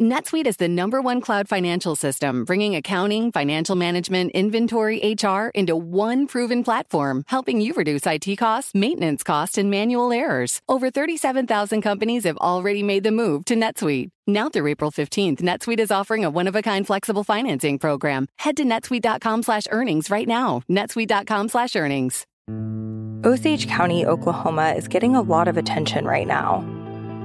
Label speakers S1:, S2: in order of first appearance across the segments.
S1: NetSuite is the number one cloud financial system, bringing accounting, financial management, inventory, HR into one proven platform, helping you reduce IT costs, maintenance costs, and manual errors. Over 37,000 companies have already made the move to NetSuite. Now through April 15th, NetSuite is offering a one-of-a-kind flexible financing program. Head to netsuite.com slash earnings right now. netsuite.com slash earnings.
S2: Osage County, Oklahoma is getting a lot of attention right now.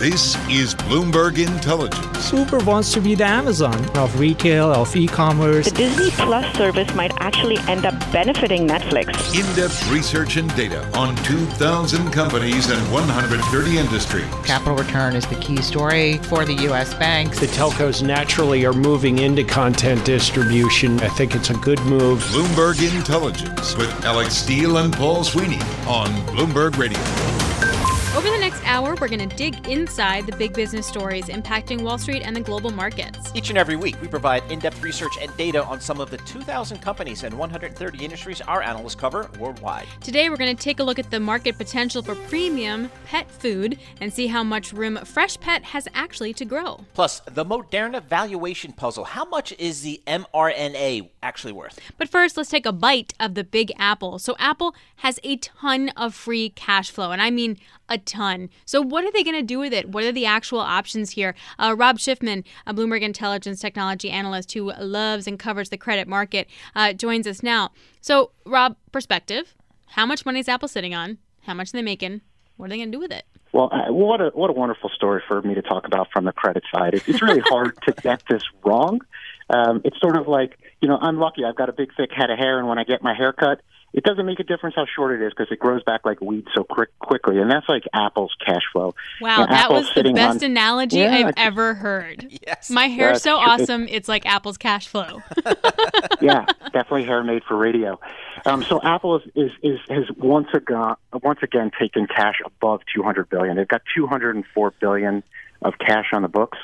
S3: This is Bloomberg Intelligence.
S4: Uber wants to be the Amazon of retail, of e commerce.
S5: The Disney Plus service might actually end up benefiting Netflix.
S3: In depth research and data on 2,000 companies and 130 industries.
S6: Capital return is the key story for the U.S. banks.
S7: The telcos naturally are moving into content distribution. I think it's a good move.
S3: Bloomberg Intelligence with Alex Steele and Paul Sweeney on Bloomberg Radio.
S8: Over the next hour, we're going to dig inside the big business stories impacting Wall Street and the global markets.
S9: Each and every week, we provide in depth research and data on some of the 2,000 companies and 130 industries our analysts cover worldwide.
S8: Today, we're going to take a look at the market potential for premium pet food and see how much room Freshpet has actually to grow.
S9: Plus, the Moderna valuation puzzle. How much is the mRNA actually worth?
S8: But first, let's take a bite of the Big Apple. So, Apple has a ton of free cash flow, and I mean a ton. So, what are they going to do with it? What are the actual options here? Uh, Rob Schiffman, a Bloomberg Intelligence technology analyst who loves and covers the credit market, uh, joins us now. So, Rob, perspective how much money is Apple sitting on? How much are they making? What are they going to do with it?
S10: Well, uh, what a what a wonderful story for me to talk about from the credit side. It's, it's really hard to get this wrong. Um, it's sort of like you know I'm lucky. I've got a big thick head of hair, and when I get my hair cut, it doesn't make a difference how short it is because it grows back like weed so quick, quickly, and that's like Apple's cash flow.
S8: Wow, that Apple's was the best on, analogy yeah, I've ever heard.
S9: Yes,
S8: my hair's so awesome; it's like Apple's cash flow.
S10: yeah, definitely hair made for radio. Um, so Apple is, is, is has once again once again taken cash above 200 billion. They've got 204 billion of cash on the books,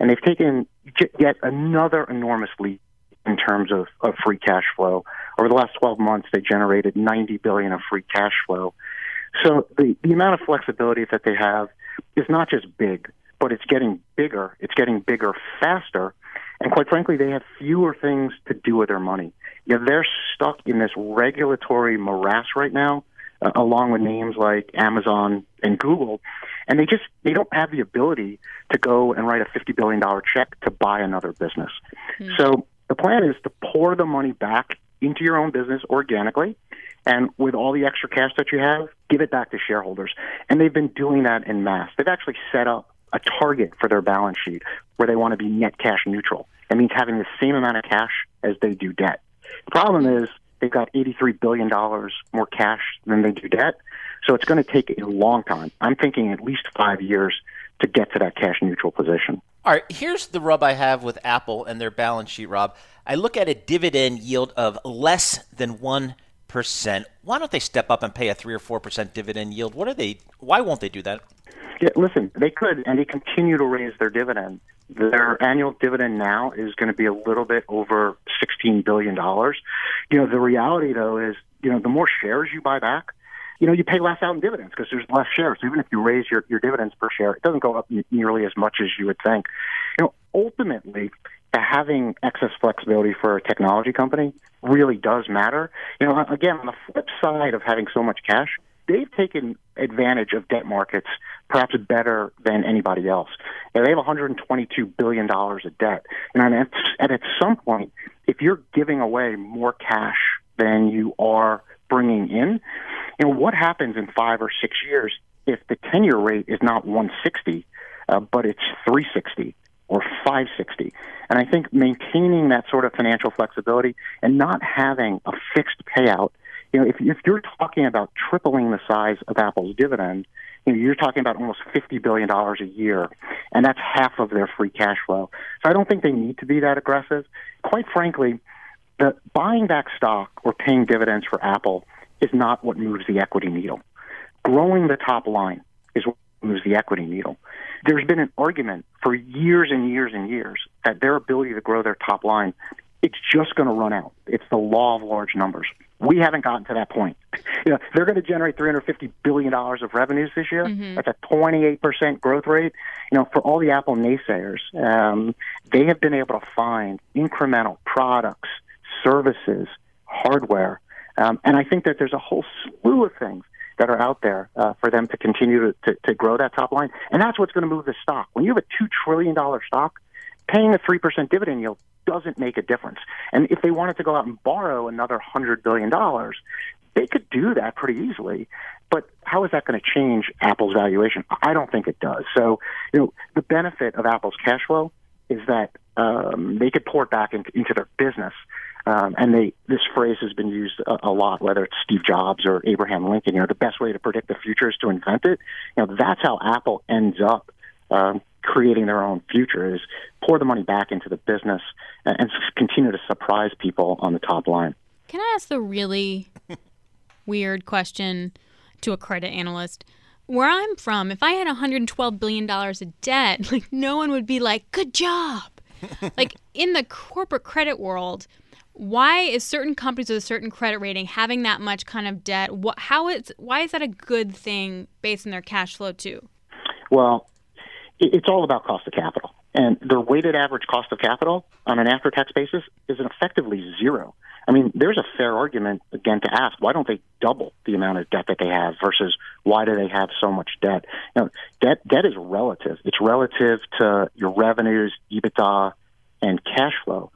S10: and they've taken yet another enormous leap in terms of, of free cash flow. Over the last 12 months, they generated 90 billion of free cash flow. So the, the amount of flexibility that they have is not just big, but it's getting bigger. It's getting bigger faster. And quite frankly, they have fewer things to do with their money. You know, they're stuck in this regulatory morass right now, uh, along with names like Amazon and Google, and they just they don't have the ability to go and write a fifty billion dollar check to buy another business. Mm. So the plan is to pour the money back into your own business organically. And with all the extra cash that you have, give it back to shareholders. And they've been doing that in mass. They've actually set up a target for their balance sheet where they want to be net cash neutral. That means having the same amount of cash as they do debt. The problem is they've got $83 billion more cash than they do debt. So it's going to take a long time. I'm thinking at least five years to get to that cash neutral position.
S9: All right, here's the rub I have with Apple and their balance sheet, Rob. I look at a dividend yield of less than 1%. percent. Why don't they step up and pay a three or four percent dividend yield? What are they? Why won't they do that?
S10: Yeah, listen, they could, and they continue to raise their dividend. Their annual dividend now is going to be a little bit over sixteen billion dollars. You know, the reality though is, you know, the more shares you buy back, you know, you pay less out in dividends because there's less shares. So even if you raise your, your dividends per share, it doesn't go up nearly as much as you would think. You know, ultimately, having excess flexibility for a technology company really does matter. You know, again, on the flip side of having so much cash, they've taken advantage of debt markets perhaps better than anybody else. Know, they have 122 billion dollars of debt, and at, and at some point, if you're giving away more cash than you are bringing in, you know what happens in five or six years if the 10-year rate is not 160, uh, but it's 360 or 560. And I think maintaining that sort of financial flexibility and not having a fixed payout you know, if, if you're talking about tripling the size of Apple's dividend, you know, you're talking about almost $50 billion a year, and that's half of their free cash flow. So I don't think they need to be that aggressive. Quite frankly, the buying back stock or paying dividends for Apple is not what moves the equity needle. Growing the top line is what moves the equity needle. There's been an argument for years and years and years that their ability to grow their top line, it's just going to run out. It's the law of large numbers. We haven't gotten to that point. You know, they're going to generate 350 billion dollars of revenues this year. Mm-hmm. That's a 28 percent growth rate. You know, for all the Apple naysayers, um, they have been able to find incremental products, services, hardware, um, and I think that there's a whole slew of things that are out there uh, for them to continue to, to, to grow that top line, and that's what's going to move the stock. When you have a two trillion dollar stock, paying a three percent dividend yield doesn't make a difference. And if they wanted to go out and borrow another $100 billion, they could do that pretty easily. But how is that going to change Apple's valuation? I don't think it does. So, you know, the benefit of Apple's cash flow is that um, they could pour it back into, into their business. Um, and they, this phrase has been used a, a lot, whether it's Steve Jobs or Abraham Lincoln. You know, the best way to predict the future is to invent it. You know, that's how Apple ends up um, creating their own future is pour the money back into the business and, and continue to surprise people on the top line.
S8: Can I ask the really weird question to a credit analyst? Where I'm from, if I had 112 billion dollars of debt, like no one would be like, "Good job." like in the corporate credit world, why is certain companies with a certain credit rating having that much kind of debt? What, how is why is that a good thing based on their cash flow too?
S10: Well, it's all about cost of capital. And their weighted average cost of capital on an after tax basis is effectively zero. I mean, there's a fair argument, again, to ask why don't they double the amount of debt that they have versus why do they have so much debt? You know, debt, debt is relative. It's relative to your revenues, EBITDA, and cash flow.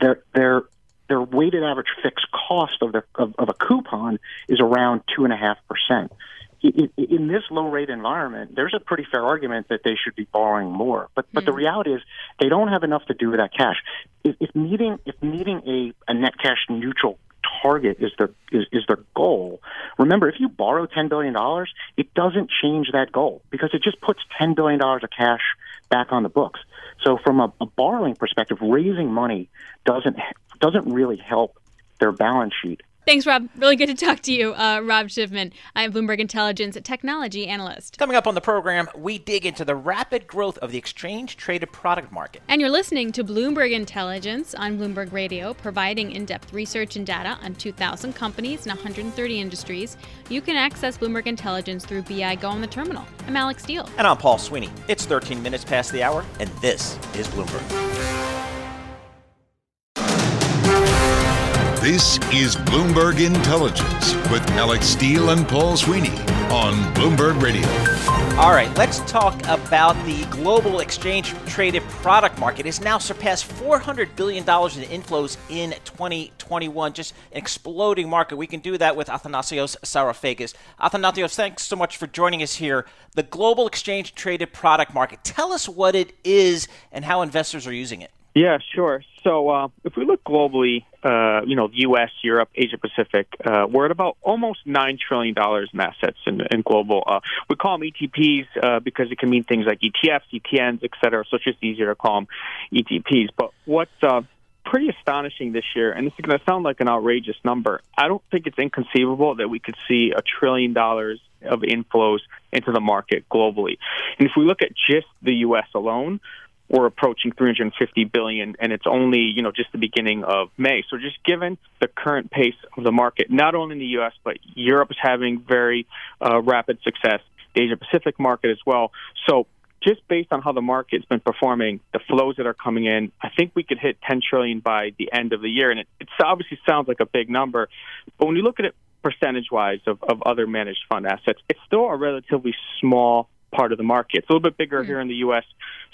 S10: Their, their, their weighted average fixed cost of, the, of, of a coupon is around 2.5% in this low rate environment, there's a pretty fair argument that they should be borrowing more. But but the hmm. reality is they don't have enough to do with that cash. If, if needing if needing a, a net cash neutral target is their is, is their goal. Remember, if you borrow ten billion dollars, it doesn't change that goal because it just puts ten billion dollars of cash back on the books. So from a, a borrowing perspective, raising money doesn't doesn't really help their balance sheet.
S8: Thanks, Rob. Really good to talk to you, uh, Rob Schiffman. I'm Bloomberg Intelligence technology analyst.
S9: Coming up on the program, we dig into the rapid growth of the exchange traded product market.
S8: And you're listening to Bloomberg Intelligence on Bloomberg Radio, providing in depth research and data on 2,000 companies and 130 industries. You can access Bloomberg Intelligence through BI Go on the terminal. I'm Alex Steele.
S9: And I'm Paul Sweeney. It's 13 minutes past the hour, and this is Bloomberg.
S3: This is Bloomberg Intelligence with Alex Steele and Paul Sweeney on Bloomberg Radio.
S9: All right, let's talk about the global exchange traded product market. It's now surpassed $400 billion in inflows in 2021. Just an exploding market. We can do that with Athanasios Psarofagis. Athanasios, thanks so much for joining us here. The global exchange traded product market. Tell us what it is and how investors are using it.
S11: Yeah, sure. So uh, if we look globally, uh, you know, the U.S., Europe, Asia Pacific, uh, we're at about almost nine trillion dollars in assets in, in global. Uh, we call them ETPs uh, because it can mean things like ETFs, ETNs, et cetera. So it's just easier to call them ETPs. But what's uh, pretty astonishing this year, and this is going to sound like an outrageous number. I don't think it's inconceivable that we could see a trillion dollars of inflows into the market globally. And if we look at just the U.S. alone, we're approaching 350 billion, and it's only you know just the beginning of May. So just given the current pace of the market, not only in the U.S. but Europe is having very uh, rapid success. The Asia Pacific market as well. So just based on how the market's been performing, the flows that are coming in, I think we could hit 10 trillion by the end of the year. And it, it obviously sounds like a big number, but when you look at it percentage wise of, of other managed fund assets, it's still a relatively small part of the market. It's a little bit bigger mm-hmm. here in the U.S.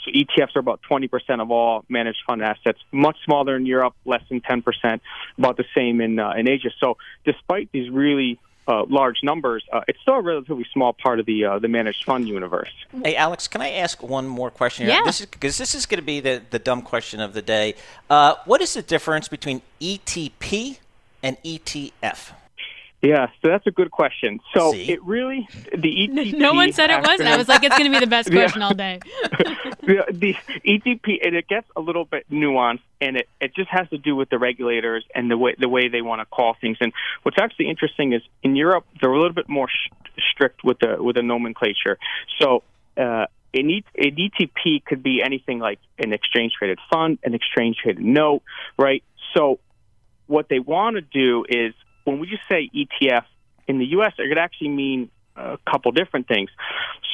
S11: So ETFs are about 20% of all managed fund assets, much smaller in Europe, less than 10%, about the same in uh, in Asia. So despite these really uh, large numbers, uh, it's still a relatively small part of the uh, the managed fund universe.
S9: Hey, Alex, can I ask one more question
S8: here? Yeah.
S9: This is because this is going to be the the dumb question of the day. Uh, what is the difference between ETP and ETF?
S11: Yeah, so that's a good question. So See? it really the ETP.
S8: No one said it wasn't. I was like, it's going to be the best question yeah. all day.
S11: the, the ETP and it gets a little bit nuanced, and it, it just has to do with the regulators and the way the way they want to call things. And what's actually interesting is in Europe they're a little bit more sh- strict with the with the nomenclature. So. Uh, an, e- an ETP could be anything like an exchange traded fund, an exchange traded note, right? So, what they want to do is when we just say ETF in the U.S., it could actually mean a couple different things.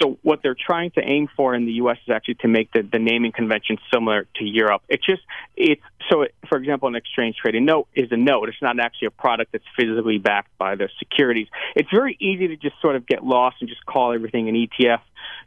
S11: So what they're trying to aim for in the U.S. is actually to make the, the naming convention similar to Europe. It's just it's so for example, an exchange traded note is a note. It's not actually a product that's physically backed by the securities. It's very easy to just sort of get lost and just call everything an ETF.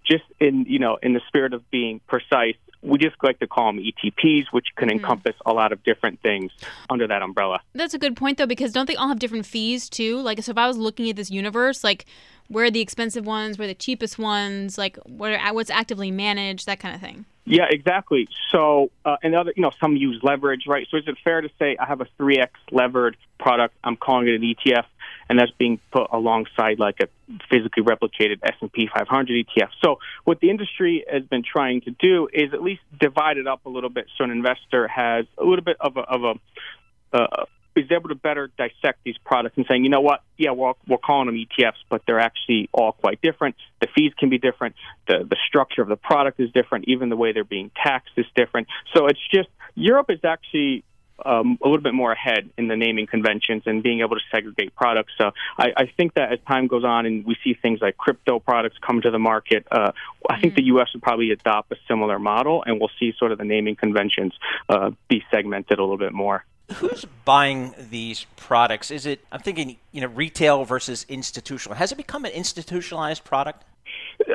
S11: Just in you know in the spirit of being precise, we just like to call them ETPs, which can mm-hmm. encompass a lot of different things under that umbrella.
S8: That's a good point, though, because don't they all have different fees too? Like, so if I was looking at this universe, like, where are the expensive ones, where are the cheapest ones, like, what are, what's actively managed, that kind of thing.
S11: Yeah, exactly. So, uh, and other, you know, some use leverage, right? So, is it fair to say I have a 3x levered product? I'm calling it an ETF and that's being put alongside like a physically replicated S&P 500 ETF. So what the industry has been trying to do is at least divide it up a little bit so an investor has a little bit of a, of a uh, is able to better dissect these products and saying, you know what, yeah, we're, we're calling them ETFs, but they're actually all quite different. The fees can be different. The, the structure of the product is different. Even the way they're being taxed is different. So it's just, Europe is actually um, a little bit more ahead in the naming conventions and being able to segregate products. So I, I think that as time goes on and we see things like crypto products come to the market, uh, I think the U.S. would probably adopt a similar model, and we'll see sort of the naming conventions uh, be segmented a little bit more.
S9: Who's buying these products? Is it I'm thinking you know retail versus institutional? Has it become an institutionalized product?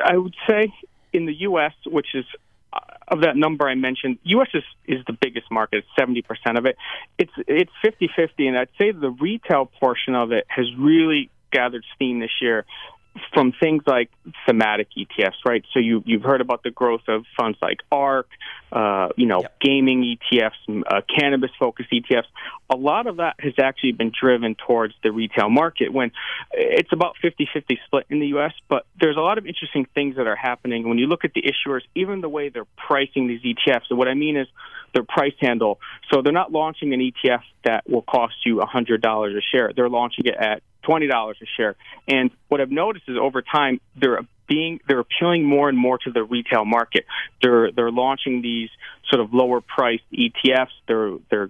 S11: I would say in the U.S., which is of that number I mentioned, U.S. is, is the biggest market, seventy percent of it. It's it's fifty fifty, and I'd say the retail portion of it has really gathered steam this year from things like thematic ETFs, right? So you you've heard about the growth of funds like ARK, uh, you know, yep. gaming ETFs, uh, cannabis focused ETFs. A lot of that has actually been driven towards the retail market when it's about 50-50 split in the U.S. But there's a lot of interesting things that are happening when you look at the issuers, even the way they're pricing these ETFs. So what I mean is their price handle. So they're not launching an ETF that will cost you $100 a share. They're launching it at twenty dollars a share. And what I've noticed is over time they're being they're appealing more and more to the retail market. They're they're launching these sort of lower priced ETFs. They're they're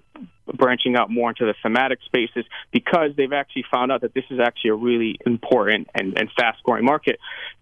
S11: branching out more into the thematic spaces because they've actually found out that this is actually a really important and, and fast growing market.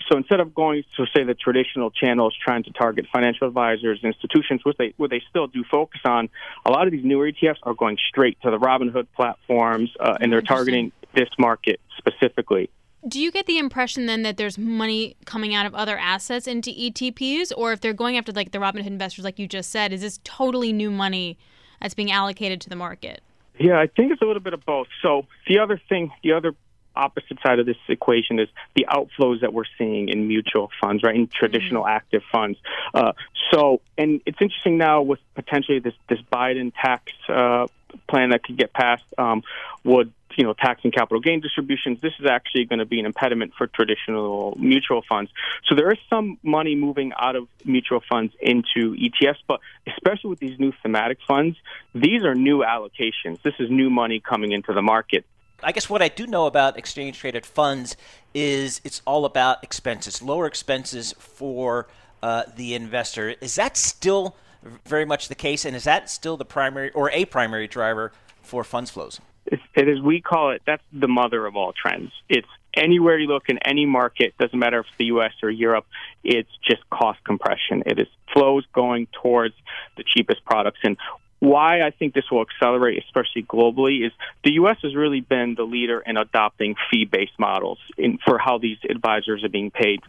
S11: So instead of going to say the traditional channels trying to target financial advisors, institutions, which they what they still do focus on, a lot of these newer ETFs are going straight to the Robinhood platforms uh, and they're targeting this market specifically.
S8: Do you get the impression then that there's money coming out of other assets into ETPs, or if they're going after like the Robinhood investors, like you just said, is this totally new money that's being allocated to the market?
S11: Yeah, I think it's a little bit of both. So the other thing, the other opposite side of this equation is the outflows that we're seeing in mutual funds, right, in traditional mm-hmm. active funds. Uh, so, and it's interesting now with potentially this this Biden tax uh, plan that could get passed um, would you know, taxing capital gain distributions, this is actually going to be an impediment for traditional mutual funds. So there is some money moving out of mutual funds into ETFs, but especially with these new thematic funds, these are new allocations. This is new money coming into the market.
S9: I guess what I do know about exchange traded funds is it's all about expenses, lower expenses for uh, the investor. Is that still very much the case, and is that still the primary or a primary driver for funds flows?
S11: It is we call it that's the mother of all trends. It's anywhere you look in any market, doesn't matter if it's the U.S. or Europe, it's just cost compression. It is flows going towards the cheapest products. And why I think this will accelerate, especially globally, is the U.S. has really been the leader in adopting fee-based models in, for how these advisors are being paid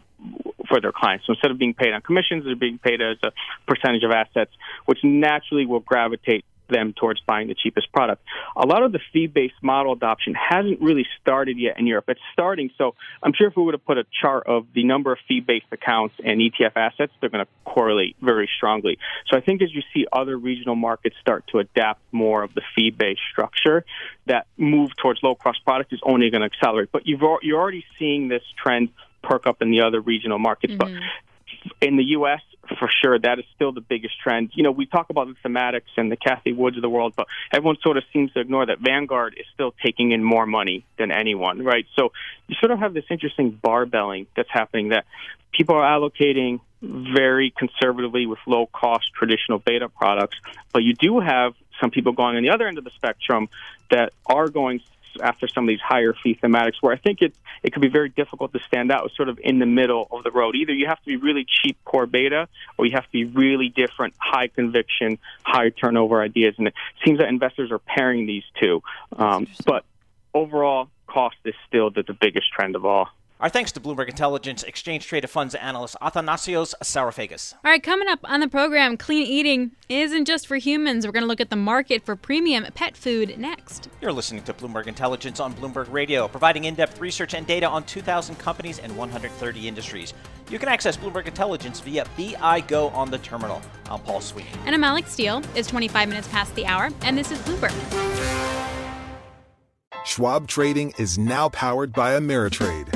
S11: for their clients. So instead of being paid on commissions, they're being paid as a percentage of assets, which naturally will gravitate them towards buying the cheapest product. A lot of the fee based model adoption hasn't really started yet in Europe. It's starting. So I'm sure if we were to put a chart of the number of fee based accounts and ETF assets, they're going to correlate very strongly. So I think as you see other regional markets start to adapt more of the fee based structure, that move towards low cost product is only going to accelerate. But you've, you're already seeing this trend perk up in the other regional markets. Mm-hmm. But in the U.S., for sure, that is still the biggest trend. You know, we talk about the thematics and the Cathie Woods of the world, but everyone sort of seems to ignore that Vanguard is still taking in more money than anyone, right? So you sort of have this interesting barbelling that's happening that people are allocating very conservatively with low cost traditional beta products, but you do have some people going on the other end of the spectrum that are going after some of these higher fee thematics where I think it it could be very difficult to stand out sort of in the middle of the road. Either you have to be really cheap core beta or you have to be really different, high conviction, high turnover ideas. And it seems that investors are pairing these two. Um, but overall, cost is still the, the biggest trend of all.
S9: Our thanks to Bloomberg Intelligence Exchange Traded Funds analyst Athanasios Psarofagis.
S8: All right, coming up on the program, clean eating isn't just for humans. We're going to look at the market for premium pet food next.
S9: You're listening to Bloomberg Intelligence on Bloomberg Radio, providing in depth research and data on 2,000 companies and 130 industries. You can access Bloomberg Intelligence via BI Go on the terminal. I'm Paul Sweeney.
S8: And I'm Alex Steele. It's 25 minutes past the hour, and this is Bloomberg.
S12: Schwab Trading is now powered by Ameritrade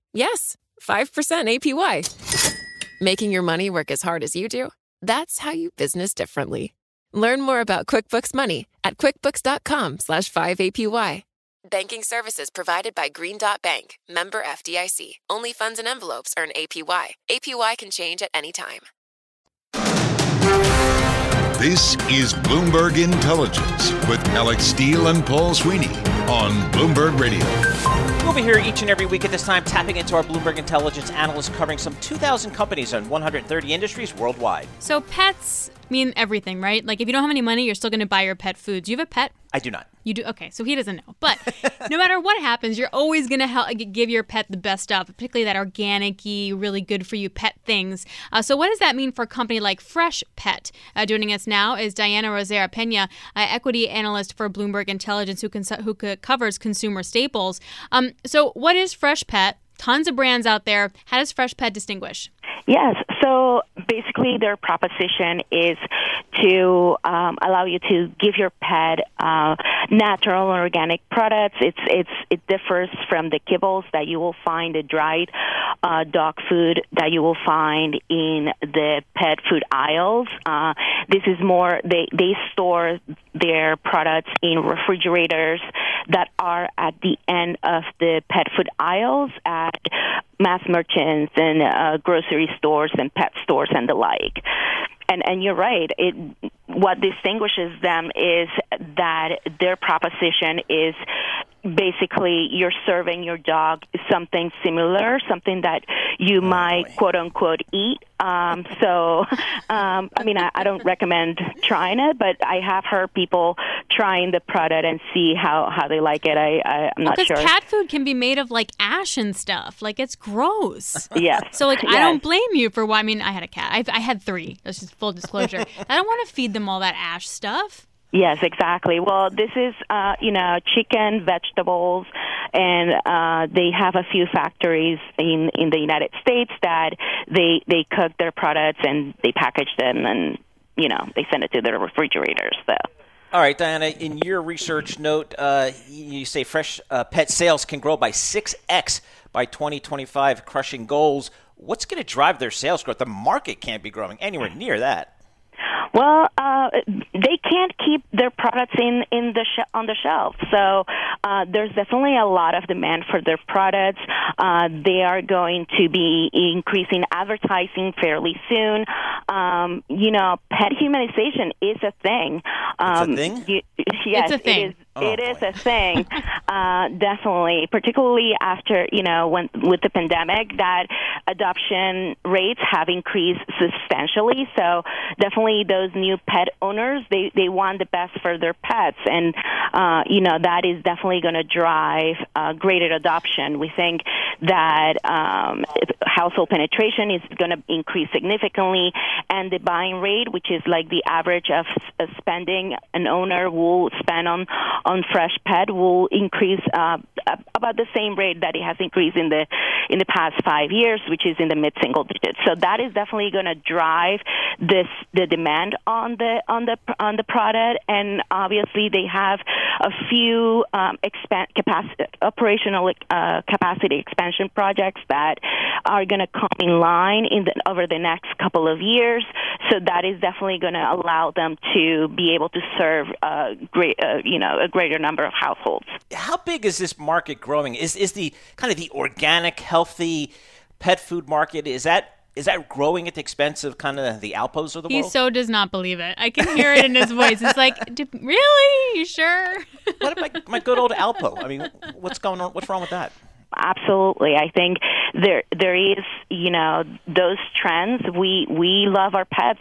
S13: Yes, 5% APY. Making your money work as hard as you do? That's how you business differently. Learn more about QuickBooks Money at quickbooks.com slash 5APY. Banking services provided by Green Dot Bank, member FDIC. Only funds and envelopes earn APY. APY can change at any time.
S3: This is Bloomberg Intelligence with Alex Steele and Paul Sweeney on Bloomberg Radio.
S9: We'll be here each and every week at this time, tapping into our Bloomberg Intelligence analysts covering some 2,000 companies and 130 industries worldwide.
S8: So pets mean everything, right? Like if you don't have any money, you're still going to buy your pet food. Do you have a pet?
S9: I do not.
S8: You do okay, so he doesn't know. But no matter what happens, you're always gonna help give your pet the best stuff, particularly that organic-y, really good for you pet things. Uh, so what does that mean for a company like Fresh Pet? Uh, joining us now is Diana Rosero Pena, uh, equity analyst for Bloomberg Intelligence, who cons- who covers consumer staples. Um, so what is Freshpet? Tons of brands out there. How does Freshpet distinguish?
S14: Yes. So basically, their proposition is to um, allow you to give your pet uh, natural and organic products. It's it's it differs from the kibbles that you will find the dried uh, dog food that you will find in the pet food aisles. Uh, this is more they they store their products in refrigerators that are at the end of the pet food aisles at mass merchants and uh, grocery stores and pet stores and the like. And and you're right. It what distinguishes them is that their proposition is basically you're serving your dog something similar, something that you oh, might boy. quote unquote eat. Um, so, um, I mean, I, I don't recommend trying it, but I have heard people trying the product and see how, how they like it. I, I am not
S8: because
S14: sure.
S8: Because cat food can be made of like ash and stuff. Like it's gross.
S14: yes.
S8: So like
S14: yes.
S8: I don't blame you for why. I mean, I had a cat. I've, I had three. That's just full disclosure. I don't want to feed them all that ash stuff.
S14: Yes, exactly. Well, this is, uh, you know, chicken, vegetables, and uh, they have a few factories in in the United States that they they cook their products and they package them and you know they send it to their refrigerators. So.
S9: All right, Diana. In your research note, uh, you say fresh uh, pet sales can grow by six x by 2025, crushing goals. What's going to drive their sales growth? The market can't be growing anywhere near that.
S14: Well, uh, they can't keep their products in in the sh- on the shelf, so uh, there's definitely a lot of demand for their products. Uh, they are going to be increasing advertising fairly soon. Um, you know, pet humanization is a thing.
S9: Um, it's a um, thing. You,
S14: yes,
S8: it's a thing.
S14: It is. Oh, it is a thing, uh, definitely. Particularly after you know when with the pandemic, that adoption rates have increased substantially. So definitely, those new pet owners they they want the best for their pets, and uh, you know that is definitely going to drive uh, greater adoption. We think that um, household penetration is going to increase significantly, and the buying rate, which is like the average of spending an owner will spend on on Freshpet will increase uh, about the same rate that it has increased in the in the past five years, which is in the mid single digits. So that is definitely going to drive this the demand on the on the on the product, and obviously they have a few um, expand capacity operational uh, capacity expansion projects that are going to come in line in the, over the next couple of years. So that is definitely going to allow them to be able to serve uh, great, uh, you know, a greater number of households.
S9: How big is this market growing? Is is the kind of the organic, healthy pet food market is that is that growing at the expense of kind of the Alpos of the
S8: he
S9: world?
S8: He so does not believe it. I can hear it in his voice. It's like, really? You sure?
S9: what about my, my good old Alpo? I mean, what's going on? What's wrong with that?
S14: Absolutely. I think there there is you know those trends. We we love our pets.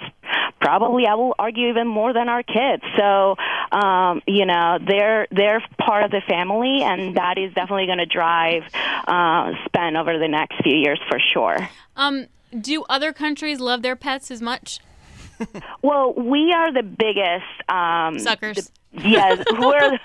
S14: Probably, I will argue even more than our kids. So, um, you know, they're they're part of the family, and that is definitely going to drive uh, spend over the next few years for sure.
S8: Um, do other countries love their pets as much?
S14: well, we are the biggest um,
S8: suckers.
S14: The, yes, we're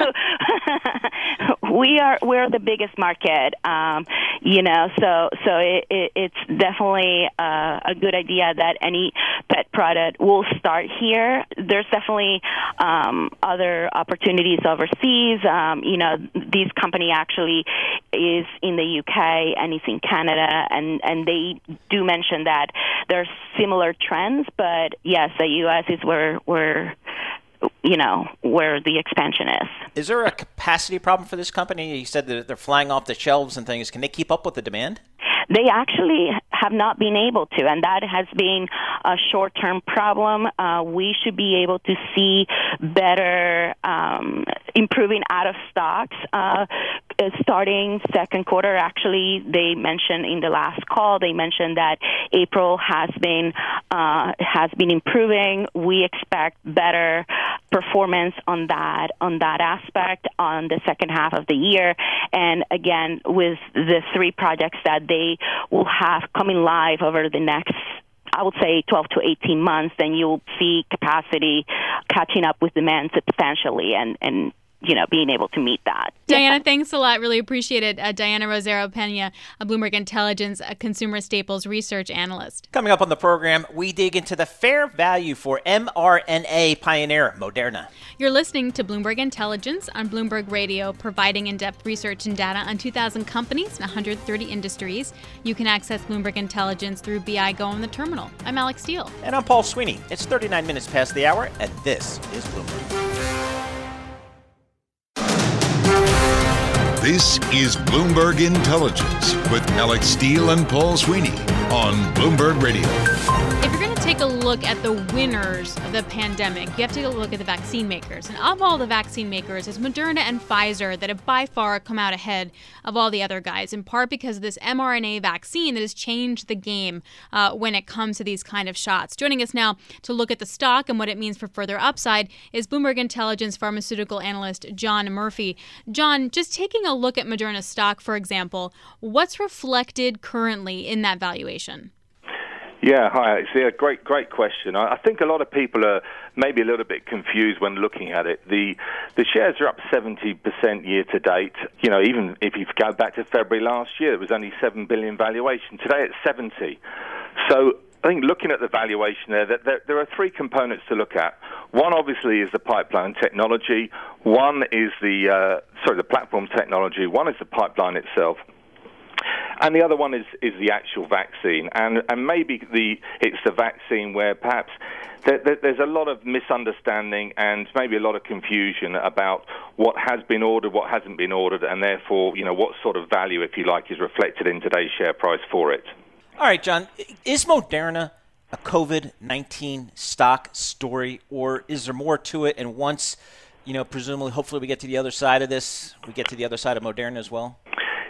S14: we are we're the biggest market. Um, you know, so so it, it, it's definitely uh, a good idea that any pet product will start here. There's definitely um, other opportunities overseas. Um, you know, this company actually is in the UK and is in Canada, and and they do mention that there's similar trends. But yes, the US is where where you know where the expansion is.
S9: Is there a capacity problem for this company? You said that they're flying off the shelves and things. Can they keep up with the demand?
S14: They actually have not been able to, and that has been a short-term problem. Uh, we should be able to see better um, improving out of stocks uh, starting second quarter, actually, they mentioned in the last call, they mentioned that April has been uh, has been improving. We expect better performance on that on that aspect on the second half of the year. And again, with the three projects that they will have coming live over the next I would say 12 to 18 months, then you'll see capacity catching up with demand substantially and, and you know, being able to meet that.
S8: Diana, thanks a lot. Really appreciate it. Uh, Diana Rosero Pena, a Bloomberg Intelligence a consumer staples research analyst.
S9: Coming up on the program, we dig into the fair value for mRNA pioneer Moderna.
S8: You're listening to Bloomberg Intelligence on Bloomberg Radio, providing in depth research and data on 2,000 companies and 130 industries. You can access Bloomberg Intelligence through BI Go on the terminal. I'm Alex Steele.
S9: And I'm Paul Sweeney. It's 39 minutes past the hour, and this is Bloomberg.
S3: This is Bloomberg Intelligence with Alex Steele and Paul Sweeney on Bloomberg Radio.
S8: Take a look at the winners of the pandemic, you have to take a look at the vaccine makers. And of all the vaccine makers, it's Moderna and Pfizer that have by far come out ahead of all the other guys, in part because of this mRNA vaccine that has changed the game uh, when it comes to these kind of shots. Joining us now to look at the stock and what it means for further upside is Bloomberg Intelligence pharmaceutical analyst John Murphy. John, just taking a look at Moderna stock, for example, what's reflected currently in that valuation?
S15: Yeah, hi. It's a great, great question. I think a lot of people are maybe a little bit confused when looking at it. The the shares are up 70% year to date. You know, even if you go back to February last year, it was only 7 billion valuation. Today it's 70. So I think looking at the valuation there, that there, there, are three components to look at. One obviously is the pipeline technology. One is the uh, sorry the platform technology. One is the pipeline itself. And the other one is, is the actual vaccine, and and maybe the it's the vaccine where perhaps there, there, there's a lot of misunderstanding and maybe a lot of confusion about what has been ordered, what hasn't been ordered, and therefore you know what sort of value, if you like, is reflected in today's share price for it.
S9: All right, John, is Moderna a COVID nineteen stock story, or is there more to it? And once you know, presumably, hopefully, we get to the other side of this, we get to the other side of Moderna as well.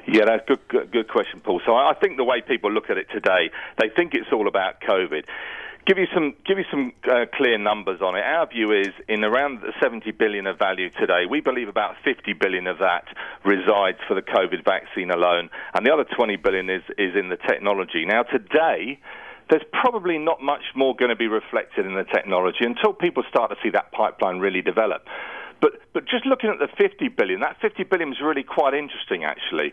S15: Yeah, that's good, good, good question, Paul. So I think the way people look at it today, they think it's all about COVID. Give you some, give you some uh, clear numbers on it. Our view is in around 70 billion of value today. We believe about 50 billion of that resides for the COVID vaccine alone, and the other 20 billion is is in the technology. Now today there's probably not much more going to be reflected in the technology until people start to see that pipeline really develop. But but just looking at the 50 billion, that 50 billion is really quite interesting actually,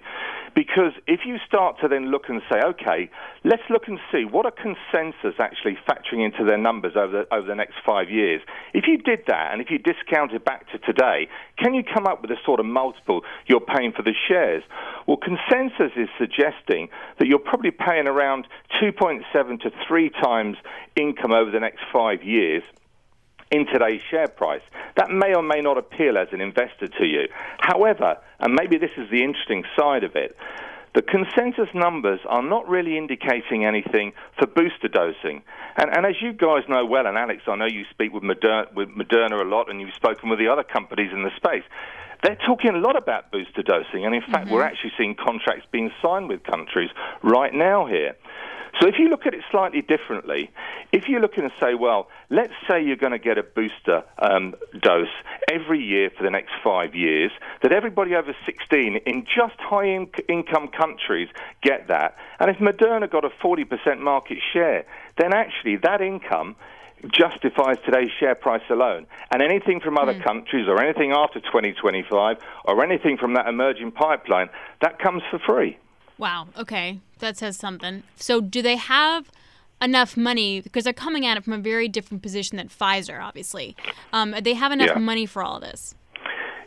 S15: because if you start to then look and say, okay, let's look and see what are consensus actually factoring into their numbers over the, over the next five years. If you did that and if you discounted back to today, can you come up with a sort of multiple you're paying for the shares? Well, consensus is suggesting that you're probably paying around 2.7 to 3 times income over the next five years in today's share price. That may or may not appeal as an investor to you. However, and maybe this is the interesting side of it, the consensus numbers are not really indicating anything for booster dosing. And, and as you guys know well, and Alex, I know you speak with Moderna, with Moderna a lot, and you've spoken with the other companies in the space. They're talking a lot about booster dosing, and in fact, mm-hmm. we're actually seeing contracts being signed with countries right now here. So if you look at it slightly differently, if you're looking to say, well, let's say you're going to get a booster um, dose every year for the next five years, that everybody over 16 in just high in- income countries get that, and if Moderna got a 40% market share, then actually that income justifies today's share price alone. And anything from other mm. countries or anything after 2025 or anything from that emerging pipeline, that comes for free.
S8: Wow. Okay. That says something. So, do they have enough money because they're coming at it from a very different position than Pfizer, obviously? Um, they have enough yeah. money for all this.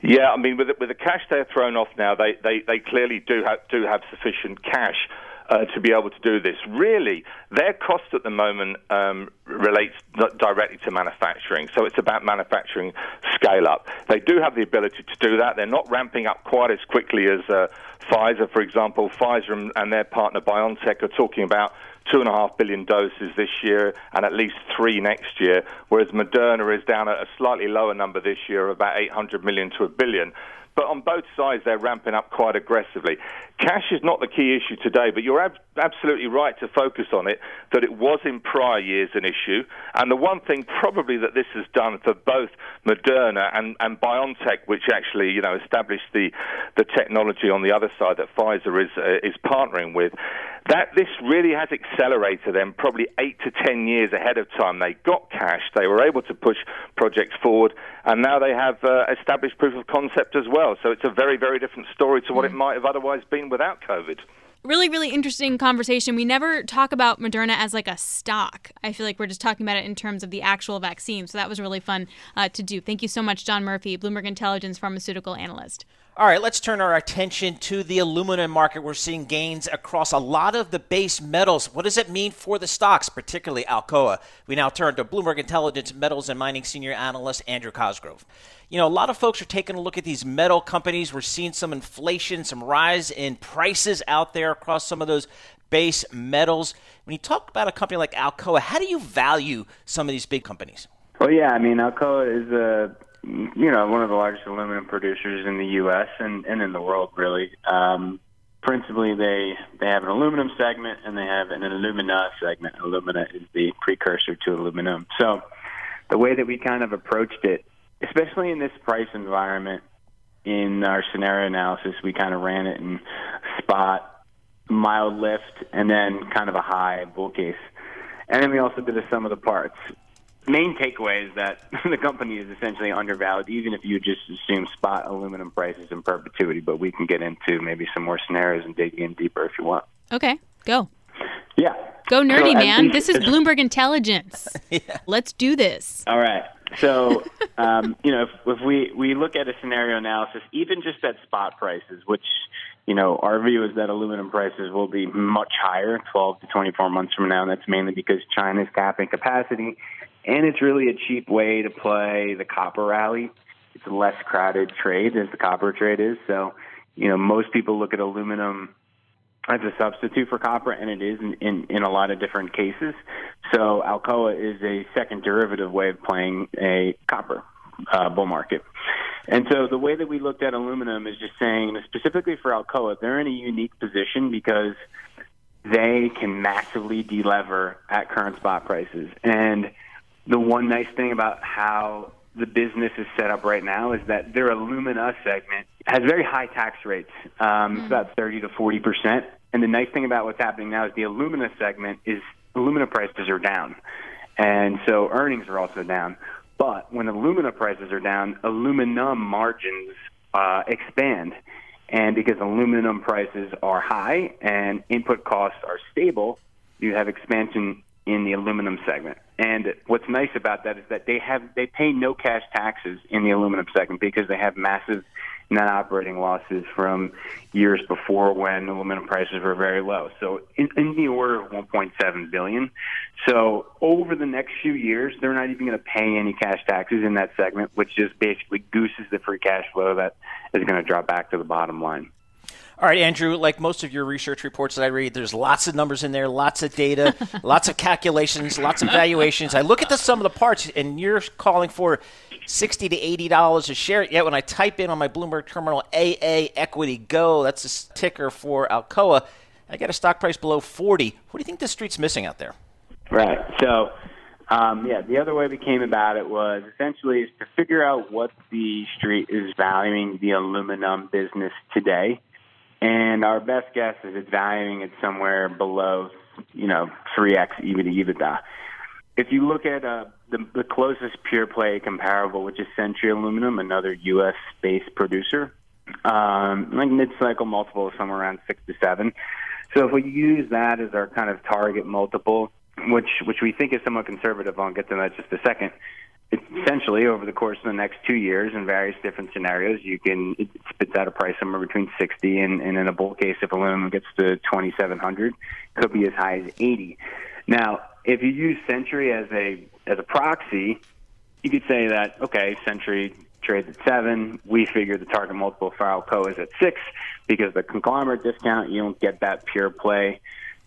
S15: Yeah, I mean, with the, with the cash they're thrown off now, they, they, they clearly do have do have sufficient cash uh, to be able to do this. Really, their cost at the moment um, relates directly to manufacturing, so it's about manufacturing scale up. They do have the ability to do that. They're not ramping up quite as quickly as uh, Pfizer, for example. Pfizer and their partner BioNTech are talking about two and a half billion doses this year and at least three next year, whereas Moderna is down at a slightly lower number this year, about 800 million to a billion. But on both sides, they're ramping up quite aggressively. Cash is not the key issue today, but you're ab- absolutely right to focus on it, that it was in prior years an issue. And the one thing probably that this has done for both Moderna and, and BioNTech, which actually, you know, established the, the technology on the other side that Pfizer is, uh, is partnering with, that this really has accelerated them probably eight to ten years ahead of time. They got cash, they were able to push projects forward, and now they have uh, established proof of concept as well. So it's a very, very different story to what mm. it might have otherwise been without COVID
S8: really really interesting conversation we never talk about moderna as like a stock i feel like we're just talking about it in terms of the actual vaccine so that was really fun uh, to do thank you so much john murphy bloomberg intelligence pharmaceutical analyst
S9: all right, let's turn our attention to the aluminum market. We're seeing gains across a lot of the base metals. What does it mean for the stocks, particularly Alcoa? We now turn to Bloomberg Intelligence Metals and Mining Senior Analyst Andrew Cosgrove. You know, a lot of folks are taking a look at these metal companies. We're seeing some inflation, some rise in prices out there across some of those base metals. When you talk about a company like Alcoa, how do you value some of these big companies?
S16: Well, yeah, I mean, Alcoa is a you know, one of the largest aluminum producers in the U.S. and, and in the world, really. Um, principally, they they have an aluminum segment and they have an alumina segment. Alumina is the precursor to aluminum. So, the way that we kind of approached it, especially in this price environment, in our scenario analysis, we kind of ran it in spot, mild lift, and then kind of a high bull case. And then we also did a sum of the parts main takeaway is that the company is essentially undervalued, even if you just assume spot aluminum prices in perpetuity. But we can get into maybe some more scenarios and dig in deeper if you want.
S8: Okay, go.
S16: Yeah.
S8: Go nerdy, so, man. This is Bloomberg Intelligence. yeah. Let's do this.
S16: All right. So, um, you know, if, if we, we look at a scenario analysis, even just at spot prices, which you know, our view is that aluminum prices will be much higher 12 to 24 months from now. And that's mainly because China is capping capacity and it's really a cheap way to play the copper rally. It's a less crowded trade as the copper trade is. So, you know, most people look at aluminum as a substitute for copper, and it is in, in, in a lot of different cases. So, Alcoa is a second derivative way of playing a copper uh, bull market. And so, the way that we looked at aluminum is just saying, specifically for Alcoa, they're in a unique position because they can massively delever at current spot prices. And the one nice thing about how the business is set up right now is that their alumina segment has very high tax rates, um, mm. about 30 to 40 percent. And the nice thing about what's happening now is the alumina segment is alumina prices are down, and so earnings are also down. But when alumina prices are down, aluminum margins uh, expand. And because aluminum prices are high and input costs are stable, you have expansion in the aluminum segment. And what's nice about that is that they have they pay no cash taxes in the aluminum segment because they have massive net operating losses from years before when aluminum prices were very low. So in, in the order of 1.7 billion. So over the next few years, they're not even going to pay any cash taxes in that segment, which just basically gooses the free cash flow that is going to drop back to the bottom line.
S9: All right, Andrew, like most of your research reports that I read, there's lots of numbers in there, lots of data, lots of calculations, lots of valuations. I look at the sum of the parts, and you're calling for 60 to 80 dollars a share. Yet when I type in on my Bloomberg terminal AA Equity Go, that's a ticker for Alcoa, I get a stock price below 40. What do you think the street's missing out there?
S16: Right. So, um, yeah, the other way we came about it was essentially is to figure out what the street is valuing the aluminum business today and our best guess is it's valuing it somewhere below, you know, 3x EV EBITDA. If you look at uh, the, the closest pure play comparable, which is Century Aluminum, another U.S. based producer, um, like mid cycle multiple is somewhere around six to seven. So if we use that as our kind of target multiple, which which we think is somewhat conservative, I'll get to that just a second essentially over the course of the next two years in various different scenarios, you can it spits out a price somewhere between 60 and, and in a bull case, if aluminum gets to 2,700, could be as high as 80. Now, if you use Century as a as a proxy, you could say that okay, Century trades at seven. We figure the target multiple for Alcoa is at six because the conglomerate discount you don't get that pure play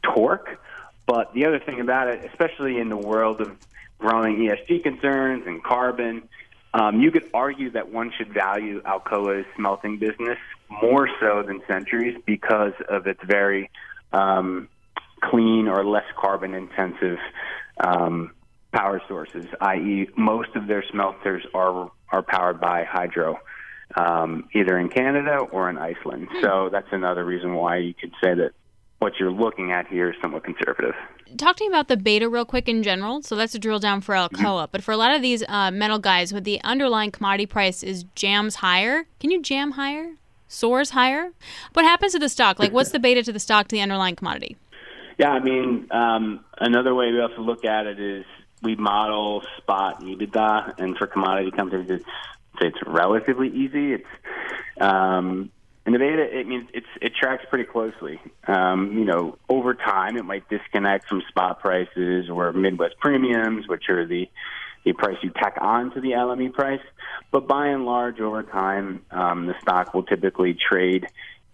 S16: torque. But the other thing about it, especially in the world of growing ESG concerns and carbon, um, you could argue that one should value Alcoa's smelting business more so than Century's because of its very um, clean or less carbon intensive um, power sources, i.e., most of their smelters are are powered by hydro, um, either in Canada or in Iceland. So that's another reason why you could say that what you're looking at here is somewhat conservative.
S8: Talk to me about the beta real quick in general. So that's a drill down for Alcoa. But for a lot of these uh, metal guys, with the underlying commodity price is jams higher. Can you jam higher? Soars higher? What happens to the stock? Like, what's the beta to the stock to the underlying commodity?
S16: Yeah, I mean, um, another way we also look at it is we model spot EBITDA, and for commodity companies, it's it's relatively easy. It's um, and the beta, it means it's it tracks pretty closely. Um, you know, over time, it might disconnect from spot prices or Midwest premiums, which are the the price you tack on to the LME price. But by and large, over time, um, the stock will typically trade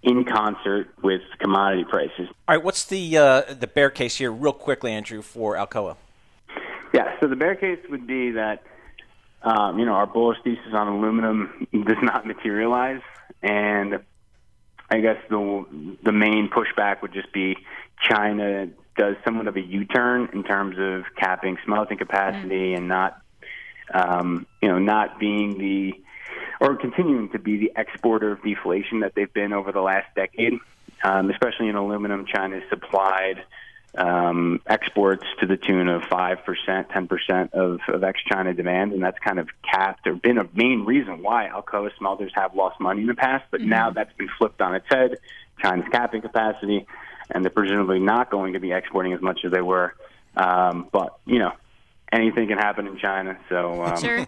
S16: in concert with commodity prices.
S9: All right, what's the uh, the bear case here, real quickly, Andrew, for Alcoa?
S16: Yeah, so the bear case would be that um, you know our bullish thesis on aluminum does not materialize, and I guess the the main pushback would just be China does somewhat of a U-turn in terms of capping smelting capacity mm-hmm. and not um, you know not being the or continuing to be the exporter of deflation that they've been over the last decade, um, especially in aluminum. China supplied um, exports to the tune of 5%, 10% of, of ex China demand, and that's kind of capped or been a main reason why Alcoa smelters have lost money in the past. But mm-hmm. now that's been flipped on its head. China's capping capacity, and they're presumably not going to be exporting as much as they were. Um, but, you know, anything can happen in China. So um,
S8: sure,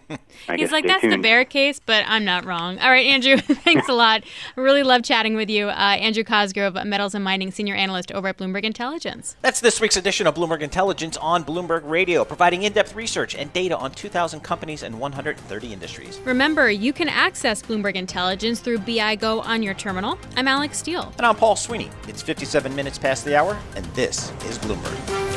S8: he's like that's tuned. the bear case, but I'm not wrong. All right, Andrew, thanks a lot. I really love chatting with you, uh, Andrew Cosgrove, metals and mining senior analyst over at Bloomberg Intelligence.
S9: That's this week's edition of Bloomberg Intelligence on Bloomberg Radio, providing in-depth research and data on 2,000 companies and 130 industries.
S8: Remember, you can access Bloomberg Intelligence through BI Go on your terminal. I'm Alix Steel,
S9: and I'm Paul Sweeney. It's 57 minutes past the hour, and this is Bloomberg.